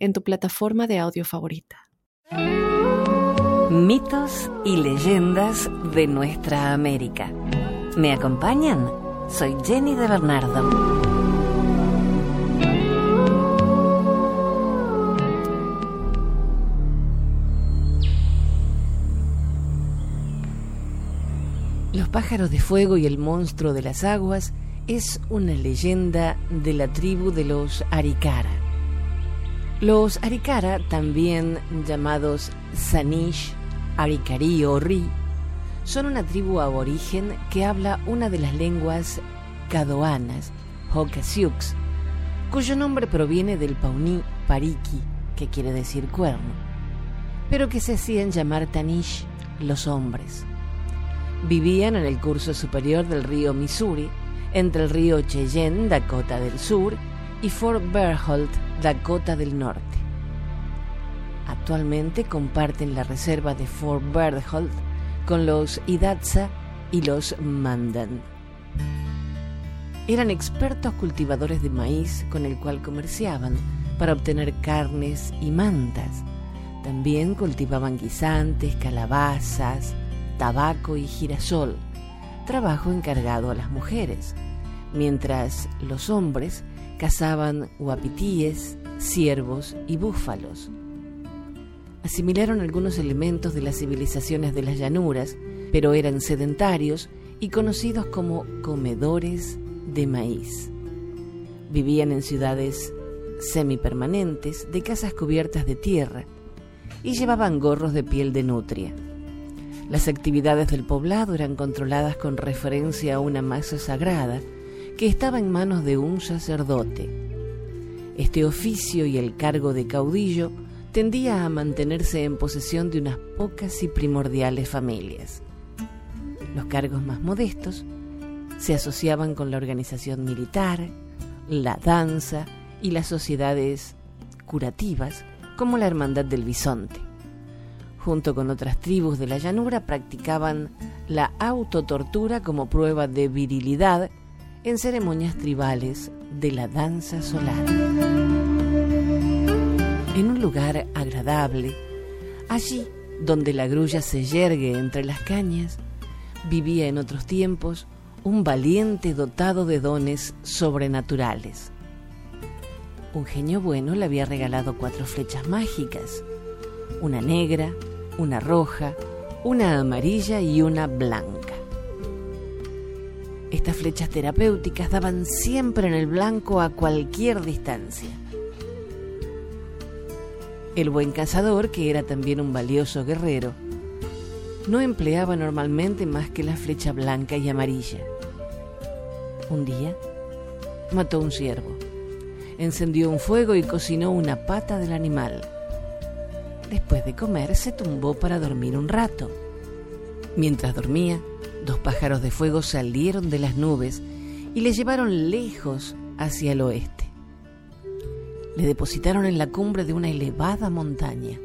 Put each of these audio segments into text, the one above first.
en tu plataforma de audio favorita. Mitos y leyendas de nuestra América. ¿Me acompañan? Soy Jenny de Bernardo. Los pájaros de fuego y el monstruo de las aguas es una leyenda de la tribu de los Arikara. Los Arikara, también llamados Sanish, Arikari o Ri, son una tribu aborigen que habla una de las lenguas cadoanas, Hokasiux, cuyo nombre proviene del pauní pariki, que quiere decir cuerno, pero que se hacían llamar Tanish los hombres. Vivían en el curso superior del río Missouri, entre el río Cheyenne, Dakota del Sur, y Fort Berthold, Dakota del Norte. Actualmente comparten la reserva de Fort Berthold con los Idatsa y los Mandan. Eran expertos cultivadores de maíz con el cual comerciaban para obtener carnes y mantas. También cultivaban guisantes, calabazas, tabaco y girasol, trabajo encargado a las mujeres, mientras los hombres cazaban guapitíes, ciervos y búfalos. Asimilaron algunos elementos de las civilizaciones de las llanuras, pero eran sedentarios y conocidos como comedores de maíz. Vivían en ciudades semipermanentes de casas cubiertas de tierra y llevaban gorros de piel de nutria. Las actividades del poblado eran controladas con referencia a una masa sagrada que estaba en manos de un sacerdote. Este oficio y el cargo de caudillo tendía a mantenerse en posesión de unas pocas y primordiales familias. Los cargos más modestos se asociaban con la organización militar, la danza y las sociedades curativas como la Hermandad del Bisonte junto con otras tribus de la llanura, practicaban la autotortura como prueba de virilidad en ceremonias tribales de la danza solar. En un lugar agradable, allí donde la grulla se yergue entre las cañas, vivía en otros tiempos un valiente dotado de dones sobrenaturales. Un genio bueno le había regalado cuatro flechas mágicas, una negra, una roja, una amarilla y una blanca. Estas flechas terapéuticas daban siempre en el blanco a cualquier distancia. El buen cazador, que era también un valioso guerrero, no empleaba normalmente más que la flecha blanca y amarilla. Un día mató un ciervo, encendió un fuego y cocinó una pata del animal. Después de comer, se tumbó para dormir un rato. Mientras dormía, dos pájaros de fuego salieron de las nubes y le llevaron lejos hacia el oeste. Le depositaron en la cumbre de una elevada montaña.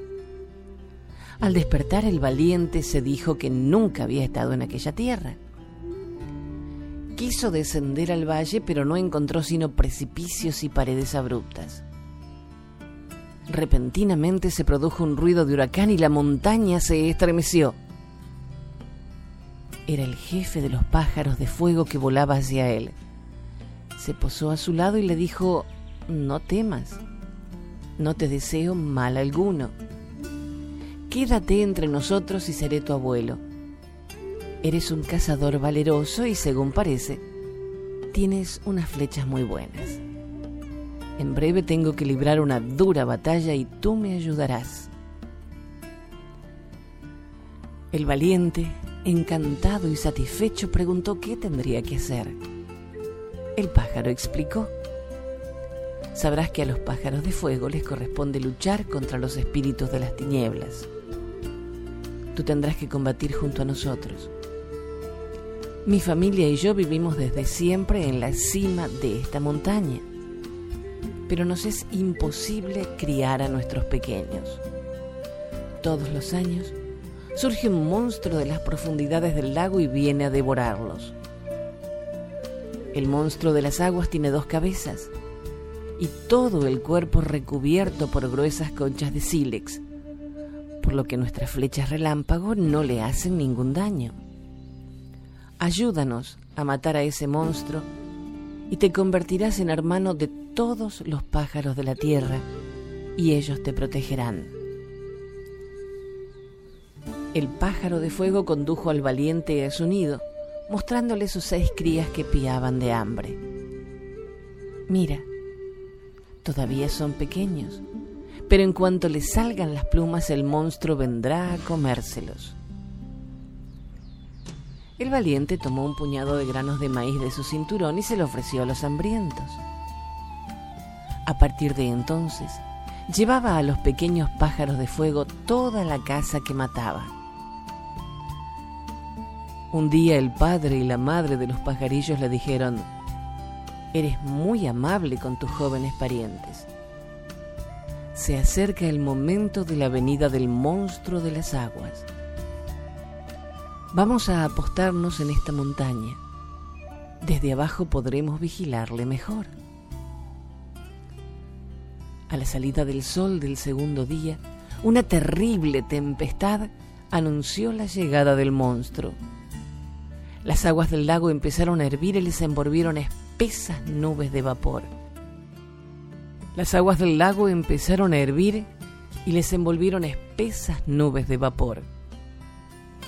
Al despertar el valiente se dijo que nunca había estado en aquella tierra. Quiso descender al valle, pero no encontró sino precipicios y paredes abruptas. Repentinamente se produjo un ruido de huracán y la montaña se estremeció. Era el jefe de los pájaros de fuego que volaba hacia él. Se posó a su lado y le dijo, no temas, no te deseo mal alguno. Quédate entre nosotros y seré tu abuelo. Eres un cazador valeroso y según parece, tienes unas flechas muy buenas. En breve tengo que librar una dura batalla y tú me ayudarás. El valiente, encantado y satisfecho, preguntó qué tendría que hacer. El pájaro explicó. sabrás que a los pájaros de fuego les corresponde luchar contra los espíritus de las tinieblas. Tú tendrás que combatir junto a nosotros. Mi familia y yo vivimos desde siempre en la cima de esta montaña, pero nos es imposible criar a nuestros pequeños. Todos los años surge un monstruo de las profundidades del lago y viene a devorarlos. El monstruo de las aguas tiene dos cabezas y todo el cuerpo recubierto por gruesas conchas de sílex, por lo que nuestras flechas relámpago no le hacen ningún daño. Ayúdanos a matar a ese monstruo y te convertirás en hermano de todos los pájaros de la tierra y ellos te protegerán. El pájaro de fuego condujo al valiente a su nido, mostrándole sus seis crías que piaban de hambre. Mira, todavía son pequeños, pero en cuanto les salgan las plumas el monstruo vendrá a comérselos. El valiente tomó un puñado de granos de maíz de su cinturón y se lo ofreció a los hambrientos. A partir de entonces, llevaba a los pequeños pájaros de fuego toda la casa que mataba. Un día el padre y la madre de los pajarillos le dijeron, Eres muy amable con tus jóvenes parientes. Se acerca el momento de la venida del monstruo de las aguas. Vamos a apostarnos en esta montaña. Desde abajo podremos vigilarle mejor. A la salida del sol del segundo día, una terrible tempestad anunció la llegada del monstruo. Las aguas del lago empezaron a hervir y les envolvieron espesas nubes de vapor. Las aguas del lago empezaron a hervir y les envolvieron espesas nubes de vapor.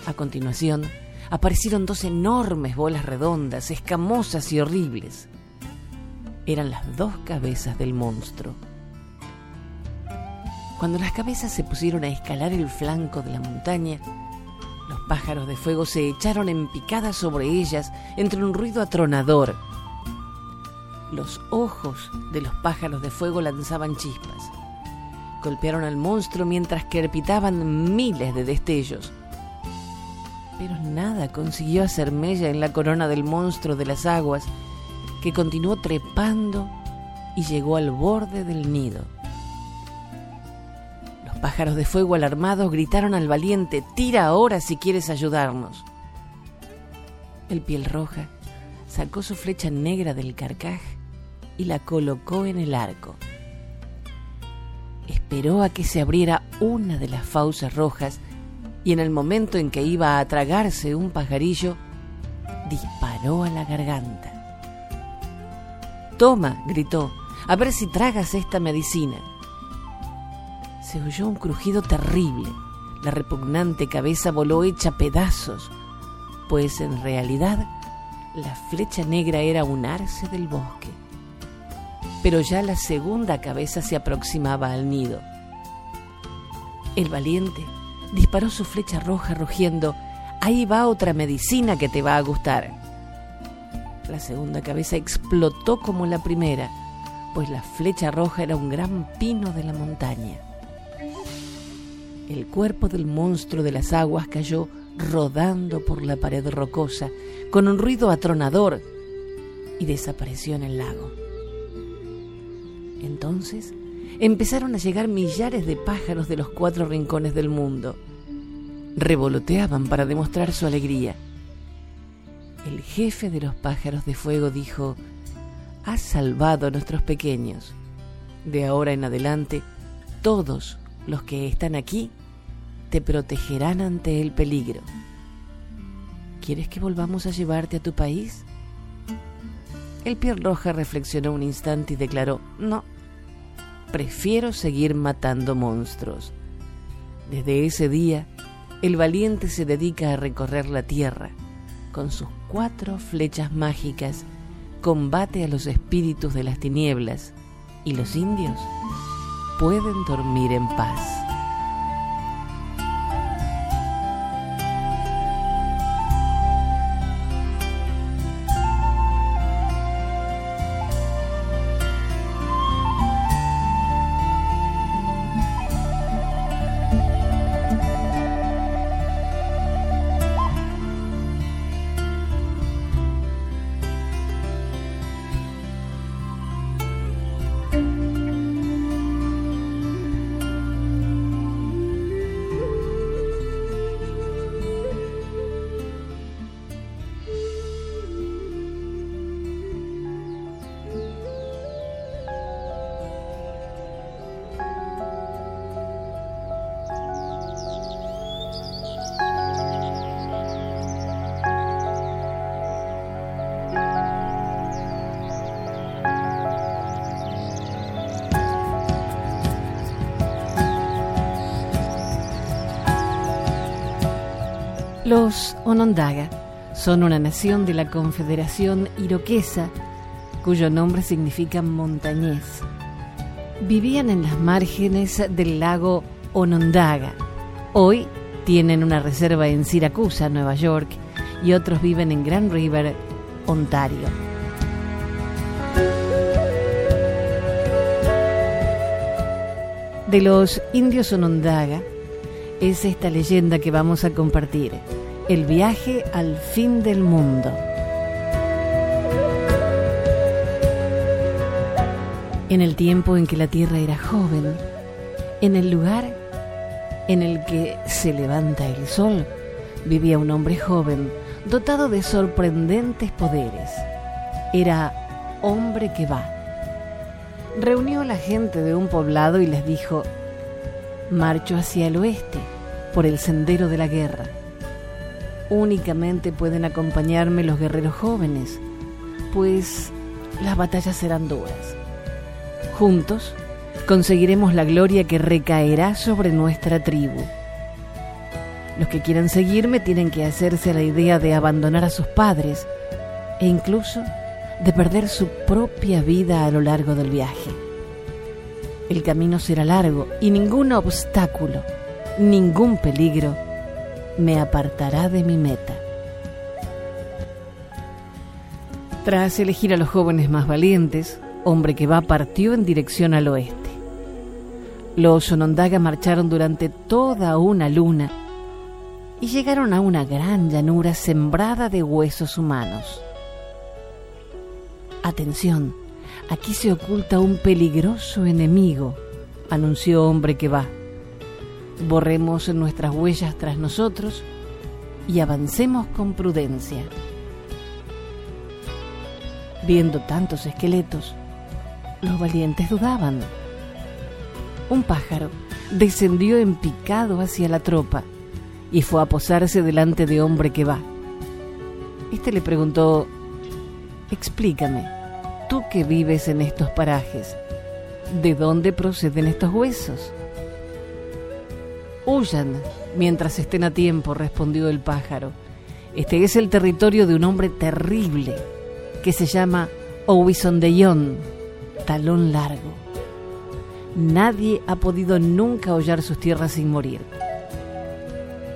A continuación, aparecieron dos enormes bolas redondas, escamosas y horribles. Eran las dos cabezas del monstruo. Cuando las cabezas se pusieron a escalar el flanco de la montaña, los pájaros de fuego se echaron en picada sobre ellas entre un ruido atronador. Los ojos de los pájaros de fuego lanzaban chispas. Golpearon al monstruo mientras crepitaban miles de destellos. Pero nada consiguió hacer mella en la corona del monstruo de las aguas, que continuó trepando y llegó al borde del nido pájaros de fuego alarmados gritaron al valiente, tira ahora si quieres ayudarnos. El piel roja sacó su flecha negra del carcaj y la colocó en el arco. Esperó a que se abriera una de las fauces rojas y en el momento en que iba a tragarse un pajarillo, disparó a la garganta. Toma, gritó, a ver si tragas esta medicina se oyó un crujido terrible. La repugnante cabeza voló hecha pedazos, pues en realidad la flecha negra era un arce del bosque. Pero ya la segunda cabeza se aproximaba al nido. El valiente disparó su flecha roja rugiendo, ahí va otra medicina que te va a gustar. La segunda cabeza explotó como la primera, pues la flecha roja era un gran pino de la montaña. El cuerpo del monstruo de las aguas cayó rodando por la pared rocosa con un ruido atronador y desapareció en el lago. Entonces empezaron a llegar millares de pájaros de los cuatro rincones del mundo. Revoloteaban para demostrar su alegría. El jefe de los pájaros de fuego dijo, Has salvado a nuestros pequeños. De ahora en adelante, todos los que están aquí te protegerán ante el peligro. ¿Quieres que volvamos a llevarte a tu país? El roja reflexionó un instante y declaró, no, prefiero seguir matando monstruos. Desde ese día, el valiente se dedica a recorrer la tierra. Con sus cuatro flechas mágicas, combate a los espíritus de las tinieblas y los indios pueden dormir en paz. Los Onondaga son una nación de la Confederación Iroquesa cuyo nombre significa montañés. Vivían en las márgenes del lago Onondaga. Hoy tienen una reserva en Siracusa, Nueva York, y otros viven en Grand River, Ontario. De los indios Onondaga es esta leyenda que vamos a compartir, el viaje al fin del mundo. En el tiempo en que la tierra era joven, en el lugar en el que se levanta el sol, vivía un hombre joven dotado de sorprendentes poderes. Era hombre que va. Reunió a la gente de un poblado y les dijo, marcho hacia el oeste, por el sendero de la guerra. Únicamente pueden acompañarme los guerreros jóvenes, pues las batallas serán duras. Juntos conseguiremos la gloria que recaerá sobre nuestra tribu. Los que quieran seguirme tienen que hacerse la idea de abandonar a sus padres e incluso de perder su propia vida a lo largo del viaje. El camino será largo y ningún obstáculo, ningún peligro me apartará de mi meta. Tras elegir a los jóvenes más valientes, hombre que va partió en dirección al oeste. Los Onondaga marcharon durante toda una luna y llegaron a una gran llanura sembrada de huesos humanos. Atención, aquí se oculta un peligroso enemigo, anunció hombre que va. Borremos nuestras huellas tras nosotros y avancemos con prudencia. Viendo tantos esqueletos, los valientes dudaban. Un pájaro descendió en picado hacia la tropa y fue a posarse delante de hombre que va. Este le preguntó, explícame, tú que vives en estos parajes, ¿de dónde proceden estos huesos? Huyan mientras estén a tiempo, respondió el pájaro. Este es el territorio de un hombre terrible que se llama Owisondeyón, talón largo. Nadie ha podido nunca hollar sus tierras sin morir.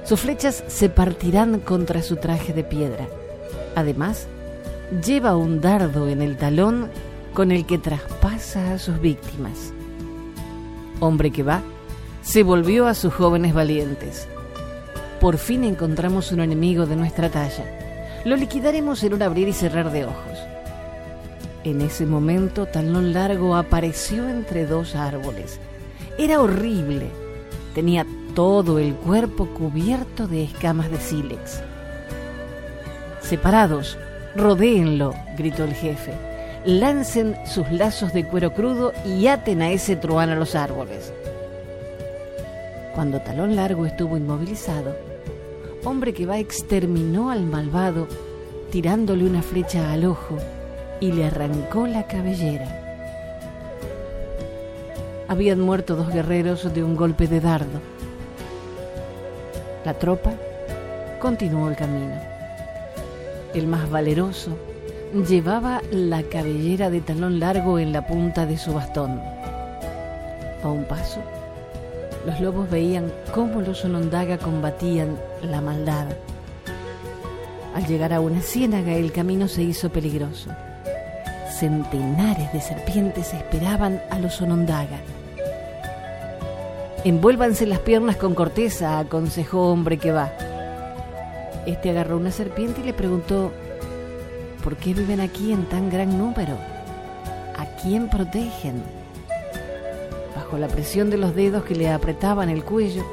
Sus flechas se partirán contra su traje de piedra. Además, lleva un dardo en el talón con el que traspasa a sus víctimas. Hombre que va, se volvió a sus jóvenes valientes. Por fin encontramos un enemigo de nuestra talla. Lo liquidaremos en un abrir y cerrar de ojos. En ese momento, Talón Largo apareció entre dos árboles. Era horrible. Tenía todo el cuerpo cubierto de escamas de sílex. Separados, rodéenlo, gritó el jefe. Lancen sus lazos de cuero crudo y aten a ese truán a los árboles. Cuando Talón Largo estuvo inmovilizado, hombre que va exterminó al malvado tirándole una flecha al ojo y le arrancó la cabellera. Habían muerto dos guerreros de un golpe de dardo. La tropa continuó el camino. El más valeroso llevaba la cabellera de talón largo en la punta de su bastón. A un paso, los lobos veían cómo los onondaga combatían la maldad. Al llegar a una ciénaga el camino se hizo peligroso centenares de serpientes esperaban a los Onondaga. Envuélvanse las piernas con corteza, aconsejó hombre que va. Este agarró una serpiente y le preguntó, ¿por qué viven aquí en tan gran número? ¿A quién protegen? Bajo la presión de los dedos que le apretaban el cuello,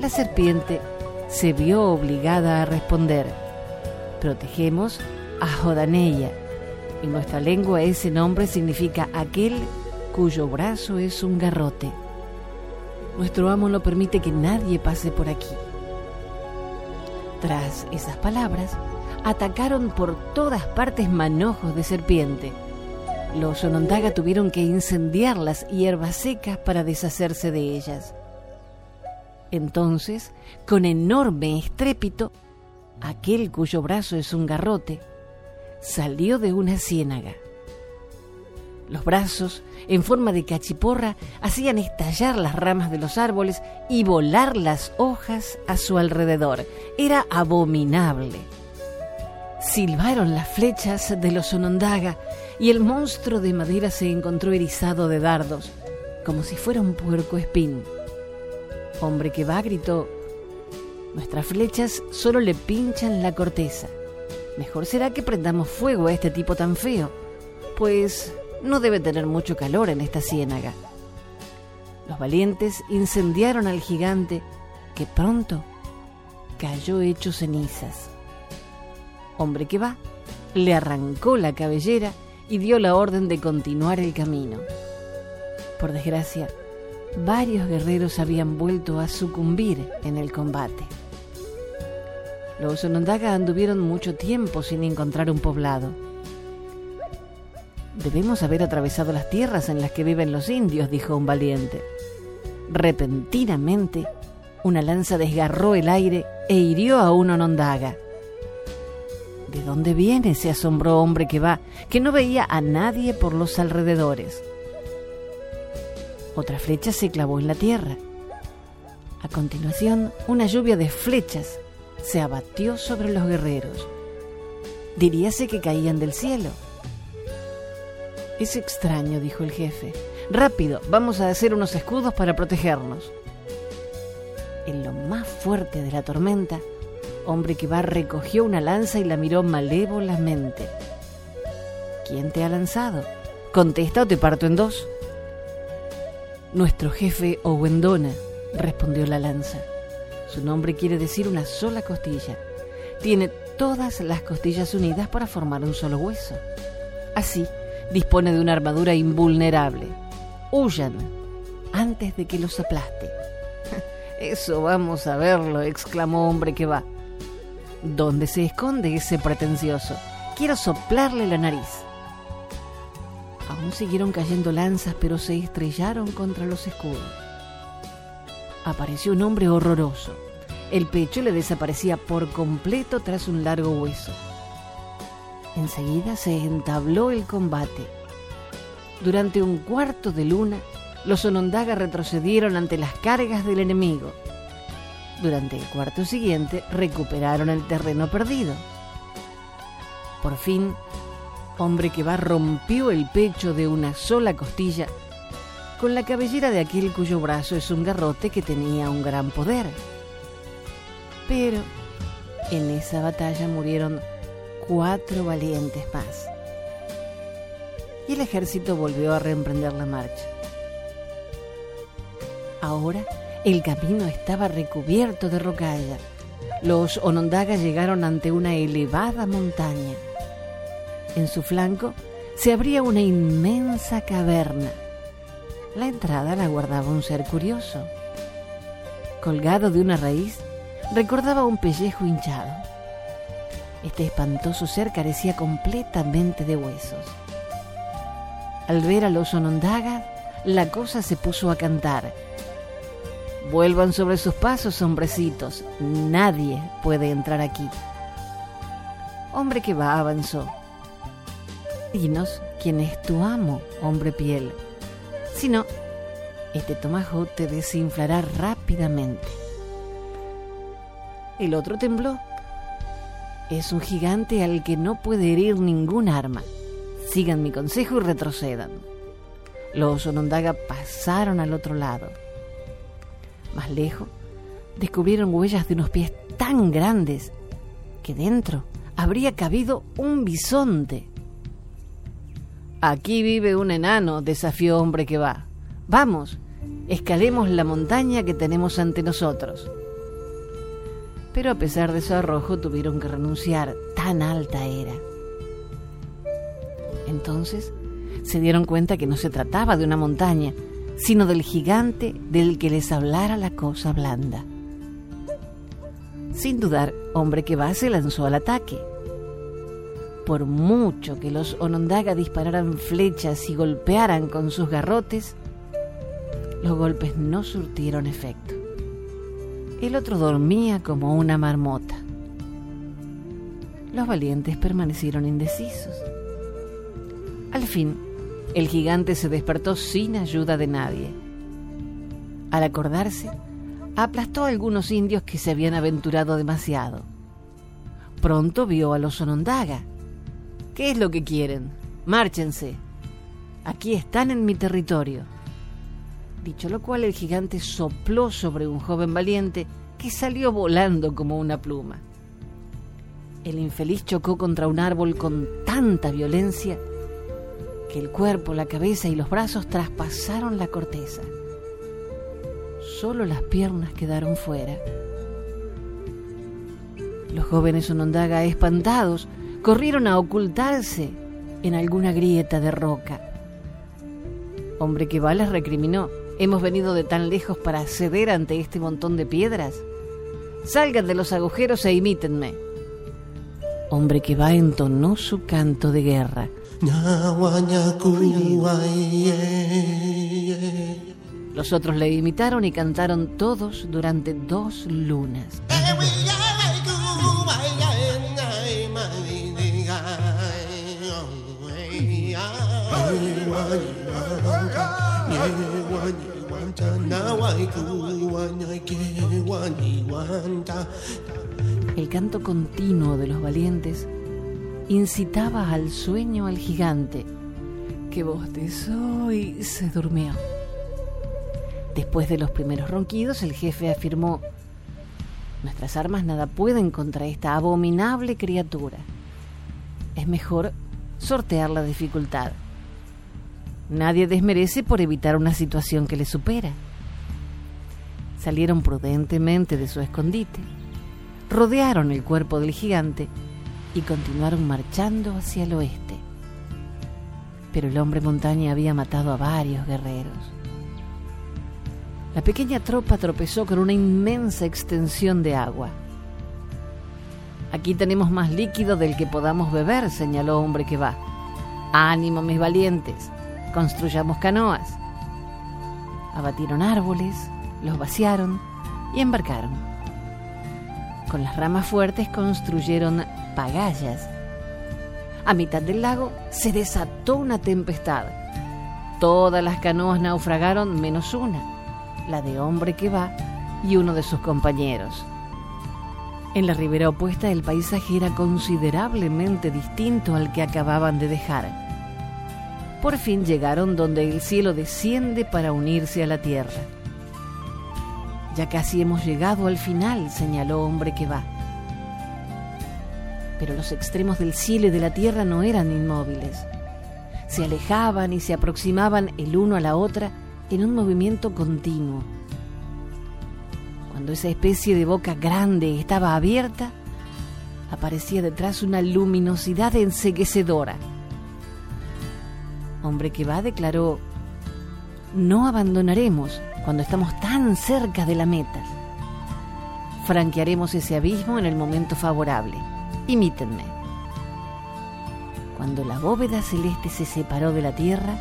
la serpiente se vio obligada a responder, protegemos a Jodaneya, en nuestra lengua ese nombre significa aquel cuyo brazo es un garrote. Nuestro amo no permite que nadie pase por aquí. Tras esas palabras, atacaron por todas partes manojos de serpiente. Los Onondaga tuvieron que incendiar las hierbas secas para deshacerse de ellas. Entonces, con enorme estrépito, aquel cuyo brazo es un garrote, salió de una ciénaga. Los brazos, en forma de cachiporra, hacían estallar las ramas de los árboles y volar las hojas a su alrededor. Era abominable. Silbaron las flechas de los onondaga y el monstruo de madera se encontró erizado de dardos, como si fuera un puerco espín. Hombre que va, gritó, nuestras flechas solo le pinchan la corteza. Mejor será que prendamos fuego a este tipo tan feo, pues no debe tener mucho calor en esta ciénaga. Los valientes incendiaron al gigante, que pronto cayó hecho cenizas. Hombre que va, le arrancó la cabellera y dio la orden de continuar el camino. Por desgracia, varios guerreros habían vuelto a sucumbir en el combate. Los Onondaga anduvieron mucho tiempo sin encontrar un poblado. Debemos haber atravesado las tierras en las que viven los indios, dijo un valiente. Repentinamente, una lanza desgarró el aire e hirió a un Onondaga. ¿De dónde viene ese asombró hombre que va, que no veía a nadie por los alrededores? Otra flecha se clavó en la tierra. A continuación, una lluvia de flechas se abatió sobre los guerreros. Diríase que caían del cielo. Es extraño, dijo el jefe. Rápido, vamos a hacer unos escudos para protegernos. En lo más fuerte de la tormenta, hombre que va recogió una lanza y la miró malévolamente. ¿Quién te ha lanzado? Contesta o te parto en dos. Nuestro jefe Owendona, respondió la lanza. Su nombre quiere decir una sola costilla. Tiene todas las costillas unidas para formar un solo hueso. Así, dispone de una armadura invulnerable. Huyan antes de que los aplaste. Eso vamos a verlo, exclamó hombre que va. ¿Dónde se esconde ese pretencioso? Quiero soplarle la nariz. Aún siguieron cayendo lanzas, pero se estrellaron contra los escudos apareció un hombre horroroso. El pecho le desaparecía por completo tras un largo hueso. Enseguida se entabló el combate. Durante un cuarto de luna, los Onondaga retrocedieron ante las cargas del enemigo. Durante el cuarto siguiente recuperaron el terreno perdido. Por fin, hombre que va rompió el pecho de una sola costilla con la cabellera de aquel cuyo brazo es un garrote que tenía un gran poder. Pero en esa batalla murieron cuatro valientes más. Y el ejército volvió a reemprender la marcha. Ahora el camino estaba recubierto de rocalla. Los Onondaga llegaron ante una elevada montaña. En su flanco se abría una inmensa caverna la entrada la guardaba un ser curioso. Colgado de una raíz, recordaba un pellejo hinchado. Este espantoso ser carecía completamente de huesos. Al ver a los onondagas, la cosa se puso a cantar. Vuelvan sobre sus pasos, hombrecitos. Nadie puede entrar aquí. Hombre que va, avanzó. Dinos quién es tu amo, hombre piel. Si no, este tomajo te desinflará rápidamente. El otro tembló. Es un gigante al que no puede herir ningún arma. Sigan mi consejo y retrocedan. Los Onondaga pasaron al otro lado. Más lejos, descubrieron huellas de unos pies tan grandes que dentro habría cabido un bisonte. Aquí vive un enano, desafió hombre que va. Vamos, escalemos la montaña que tenemos ante nosotros. Pero a pesar de su arrojo tuvieron que renunciar, tan alta era. Entonces se dieron cuenta que no se trataba de una montaña, sino del gigante del que les hablara la cosa blanda. Sin dudar, hombre que va se lanzó al ataque por mucho que los Onondaga dispararan flechas y golpearan con sus garrotes, los golpes no surtieron efecto. El otro dormía como una marmota. los valientes permanecieron indecisos. Al fin, el gigante se despertó sin ayuda de nadie. Al acordarse, aplastó a algunos indios que se habían aventurado demasiado. Pronto vio a los Onondaga. ¿Qué es lo que quieren? Márchense. Aquí están en mi territorio. Dicho lo cual, el gigante sopló sobre un joven valiente que salió volando como una pluma. El infeliz chocó contra un árbol con tanta violencia que el cuerpo, la cabeza y los brazos traspasaron la corteza. Solo las piernas quedaron fuera. Los jóvenes Onondaga, espantados, corrieron a ocultarse en alguna grieta de roca. Hombre que va les recriminó. ¿Hemos venido de tan lejos para ceder ante este montón de piedras? Salgan de los agujeros e imítenme. Hombre que va entonó su canto de guerra. Los otros le imitaron y cantaron todos durante dos lunas. El canto continuo de los valientes incitaba al sueño al gigante, que bostezó y se durmió. Después de los primeros ronquidos, el jefe afirmó, Nuestras armas nada pueden contra esta abominable criatura. Es mejor sortear la dificultad. Nadie desmerece por evitar una situación que le supera. Salieron prudentemente de su escondite, rodearon el cuerpo del gigante y continuaron marchando hacia el oeste. Pero el hombre montaña había matado a varios guerreros. La pequeña tropa tropezó con una inmensa extensión de agua. Aquí tenemos más líquido del que podamos beber, señaló hombre que va. Ánimo, mis valientes, construyamos canoas. Abatieron árboles, los vaciaron y embarcaron. Con las ramas fuertes construyeron pagallas. A mitad del lago se desató una tempestad. Todas las canoas naufragaron menos una, la de hombre que va y uno de sus compañeros. En la ribera opuesta el paisaje era considerablemente distinto al que acababan de dejar. Por fin llegaron donde el cielo desciende para unirse a la tierra. Ya casi hemos llegado al final, señaló hombre que va pero los extremos del cielo y de la tierra no eran inmóviles. Se alejaban y se aproximaban el uno a la otra en un movimiento continuo. Cuando esa especie de boca grande estaba abierta, aparecía detrás una luminosidad enseguecedora. Hombre que va declaró, no abandonaremos cuando estamos tan cerca de la meta. Franquearemos ese abismo en el momento favorable. Imítenme. Cuando la bóveda celeste se separó de la tierra,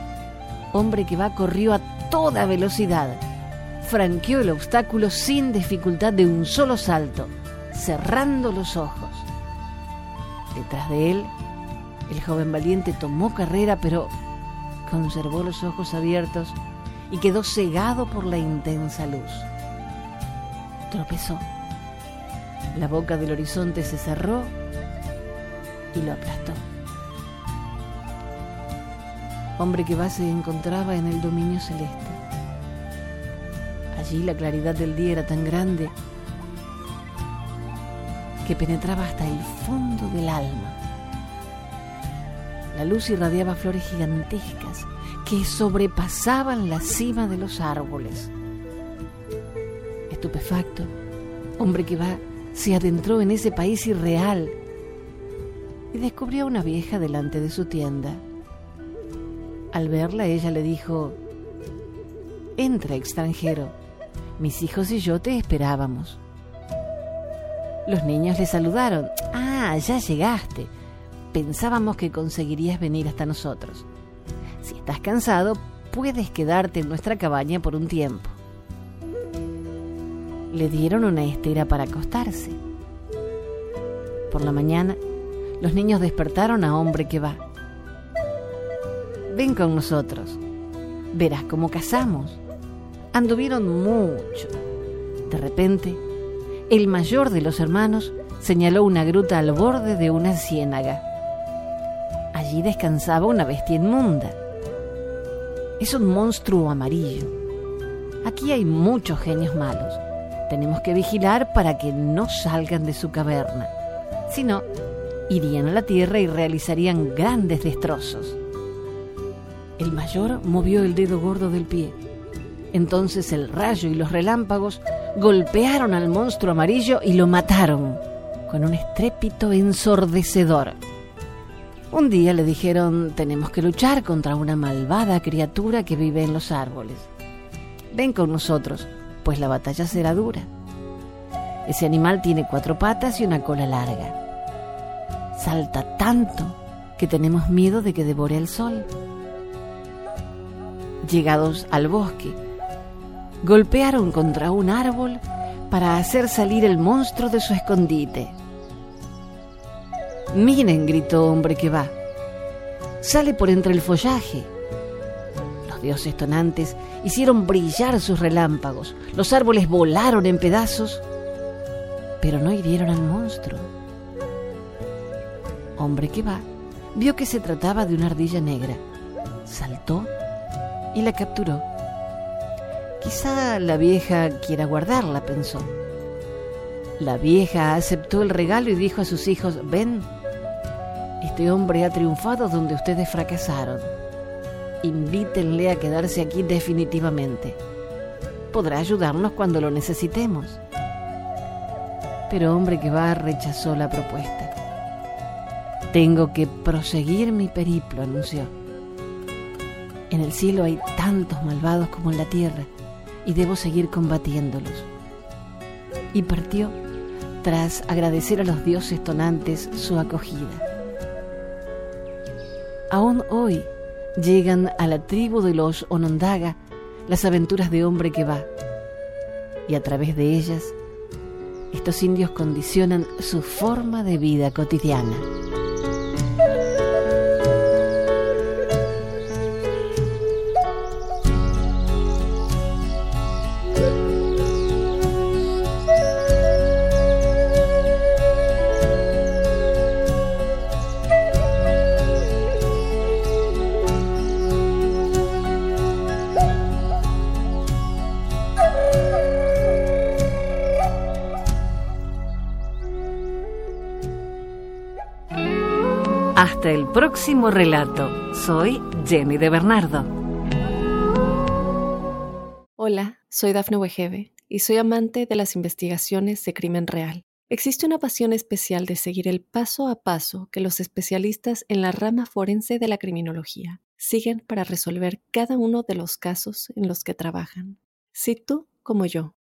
hombre que va corrió a toda velocidad. Franqueó el obstáculo sin dificultad de un solo salto, cerrando los ojos. Detrás de él, el joven valiente tomó carrera, pero conservó los ojos abiertos y quedó cegado por la intensa luz. Tropezó. La boca del horizonte se cerró y lo aplastó. Hombre que va se encontraba en el dominio celeste. Allí la claridad del día era tan grande que penetraba hasta el fondo del alma. La luz irradiaba flores gigantescas que sobrepasaban la cima de los árboles. Estupefacto, hombre que va se adentró en ese país irreal y descubrió a una vieja delante de su tienda. Al verla ella le dijo, Entra, extranjero, mis hijos y yo te esperábamos. Los niños le saludaron, Ah, ya llegaste. Pensábamos que conseguirías venir hasta nosotros. Si estás cansado, puedes quedarte en nuestra cabaña por un tiempo. Le dieron una estera para acostarse. Por la mañana, los niños despertaron a hombre que va. Ven con nosotros, verás cómo cazamos. Anduvieron mucho. De repente, el mayor de los hermanos señaló una gruta al borde de una ciénaga. Allí descansaba una bestia inmunda. Es un monstruo amarillo. Aquí hay muchos genios malos. Tenemos que vigilar para que no salgan de su caverna. Si no, irían a la tierra y realizarían grandes destrozos. El mayor movió el dedo gordo del pie. Entonces el rayo y los relámpagos golpearon al monstruo amarillo y lo mataron con un estrépito ensordecedor. Un día le dijeron, tenemos que luchar contra una malvada criatura que vive en los árboles. Ven con nosotros, pues la batalla será dura. Ese animal tiene cuatro patas y una cola larga. Salta tanto que tenemos miedo de que devore el sol. Llegados al bosque, golpearon contra un árbol para hacer salir el monstruo de su escondite. Miren, gritó hombre que va. Sale por entre el follaje. Los dioses tonantes hicieron brillar sus relámpagos. Los árboles volaron en pedazos, pero no hirieron al monstruo. Hombre que va vio que se trataba de una ardilla negra. Saltó y la capturó. Quizá la vieja quiera guardarla, pensó. La vieja aceptó el regalo y dijo a sus hijos, ven, este hombre ha triunfado donde ustedes fracasaron. Invítenle a quedarse aquí definitivamente. Podrá ayudarnos cuando lo necesitemos. Pero hombre que va rechazó la propuesta. Tengo que proseguir mi periplo, anunció. En el cielo hay tantos malvados como en la tierra y debo seguir combatiéndolos. Y partió tras agradecer a los dioses tonantes su acogida. Aún hoy llegan a la tribu de los Onondaga las aventuras de hombre que va, y a través de ellas, estos indios condicionan su forma de vida cotidiana. Hasta el próximo relato. Soy Jenny de Bernardo. Hola, soy Dafne Wegebe y soy amante de las investigaciones de crimen real. Existe una pasión especial de seguir el paso a paso que los especialistas en la rama forense de la criminología siguen para resolver cada uno de los casos en los que trabajan. Si tú, como yo,